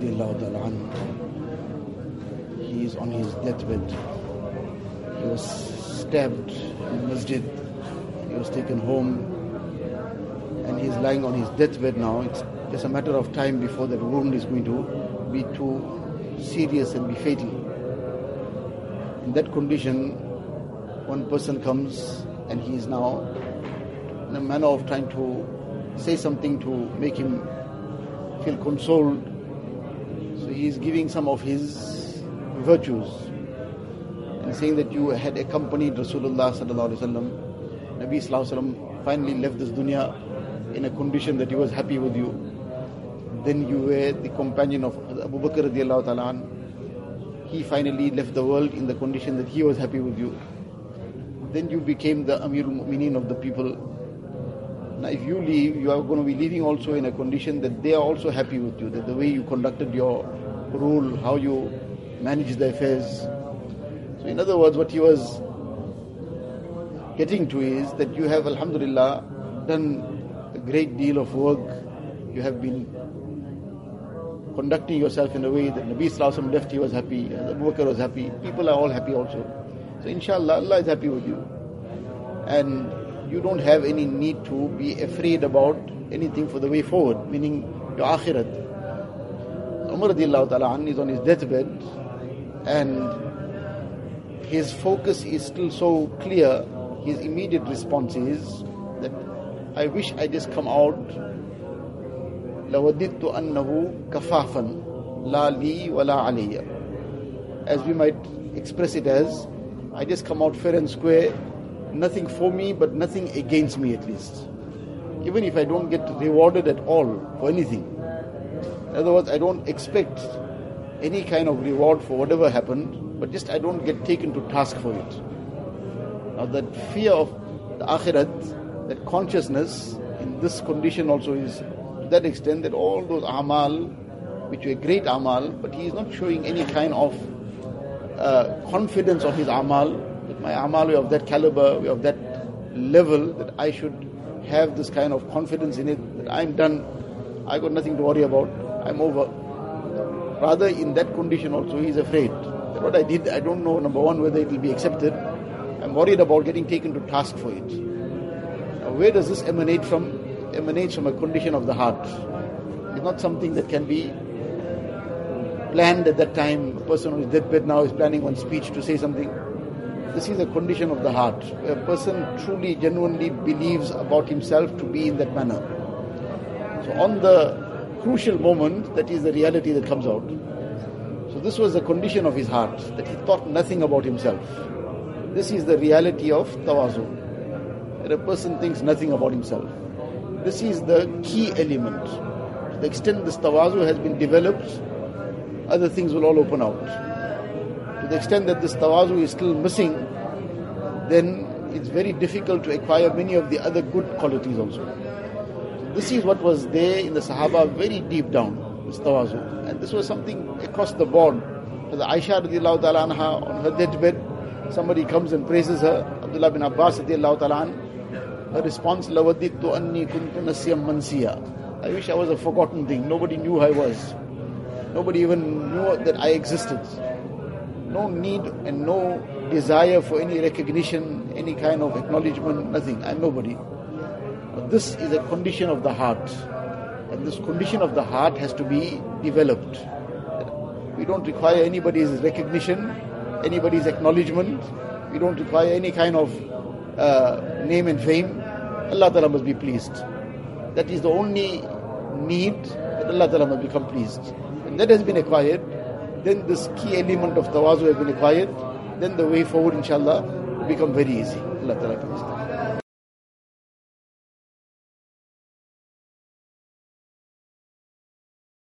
He is on his deathbed. He was stabbed in masjid. He was taken home. And he's lying on his deathbed now. It's just a matter of time before that wound is going to be too serious and be fatal. In that condition, one person comes and he is now in a manner of trying to say something to make him feel consoled. So he is giving some of his virtues and saying that you had accompanied Rasulullah sallallahu alaihi wasallam. Nabi sallallahu alaihi wasallam finally left this dunya in a condition that he was happy with you. Then you were the companion of Abu Bakr radiallahu ta'ala. He finally left the world in the condition that he was happy with you. Then you became the Amirul Mu'mineen of the people. Now if you leave, you are going to be leaving also in a condition that they are also happy with you, that the way you conducted your rule, how you managed the affairs. So in other words, what he was getting to is that you have, alhamdulillah, done a great deal of work. You have been conducting yourself in a way that Nabi Sallallahu left, he was happy, Abu Bakr was happy, people are all happy also. So inshallah, Allah is happy with you. And you don't have any need to be afraid about anything for the way forward, meaning your akhirat. Umar ta'ala is on his deathbed and his focus is still so clear, his immediate response is that I wish I just come out لوددت أنه كفافا لا لي ولا علي as we might express it as I just come out fair and square nothing for me but nothing against me at least. Even if I don't get rewarded at all for anything. In other words I don't expect any kind of reward for whatever happened but just I don't get taken to task for it. Now that fear of the akhirat that consciousness in this condition also is to that extent that all those amal, which were great amal, but he is not showing any kind of uh, confidence of his amal, my amal of that caliber, of that level, that I should have this kind of confidence in it, that I'm done, I got nothing to worry about, I'm over. Rather, in that condition also, he's afraid that what I did, I don't know, number one, whether it will be accepted. I'm worried about getting taken to task for it. Now, where does this emanate from? emanates from a condition of the heart. It's not something that can be planned at that time. A person who is deathbed now is planning on speech to say something. This is a condition of the heart. A person truly, genuinely believes about himself to be in that manner. So, on the crucial moment, that is the reality that comes out. So, this was the condition of his heart, that he thought nothing about himself. This is the reality of tawazu. That a person thinks nothing about himself. This is the key element. To the extent this tawazu has been developed, other things will all open out. To the extent that this tawazu is still missing, then it's very difficult to acquire many of the other good qualities also. So this is what was there in the Sahaba very deep down, this tawazu. And this was something across the board. For the Aisha radiallahu ta'ala anha, on her deathbed, somebody comes and praises her, Abdullah bin Abbas radiallahu ta'ala her response, Lavadittu anni kuntu nasyam mansiya. I wish I was a forgotten thing. Nobody knew I was. Nobody even knew that I existed. No need and no desire for any recognition, any kind of acknowledgement, nothing. I'm nobody. But this is a condition of the heart. And this condition of the heart has to be developed. We don't require anybody's recognition, anybody's acknowledgement. We don't require any kind of uh, name and fame. Allah Ta'ala must be pleased. That is the only need that Allah Ta'ala must become pleased. When that has been acquired, then this key element of tawazu has been acquired, then the way forward inshallah will become very easy. Allah.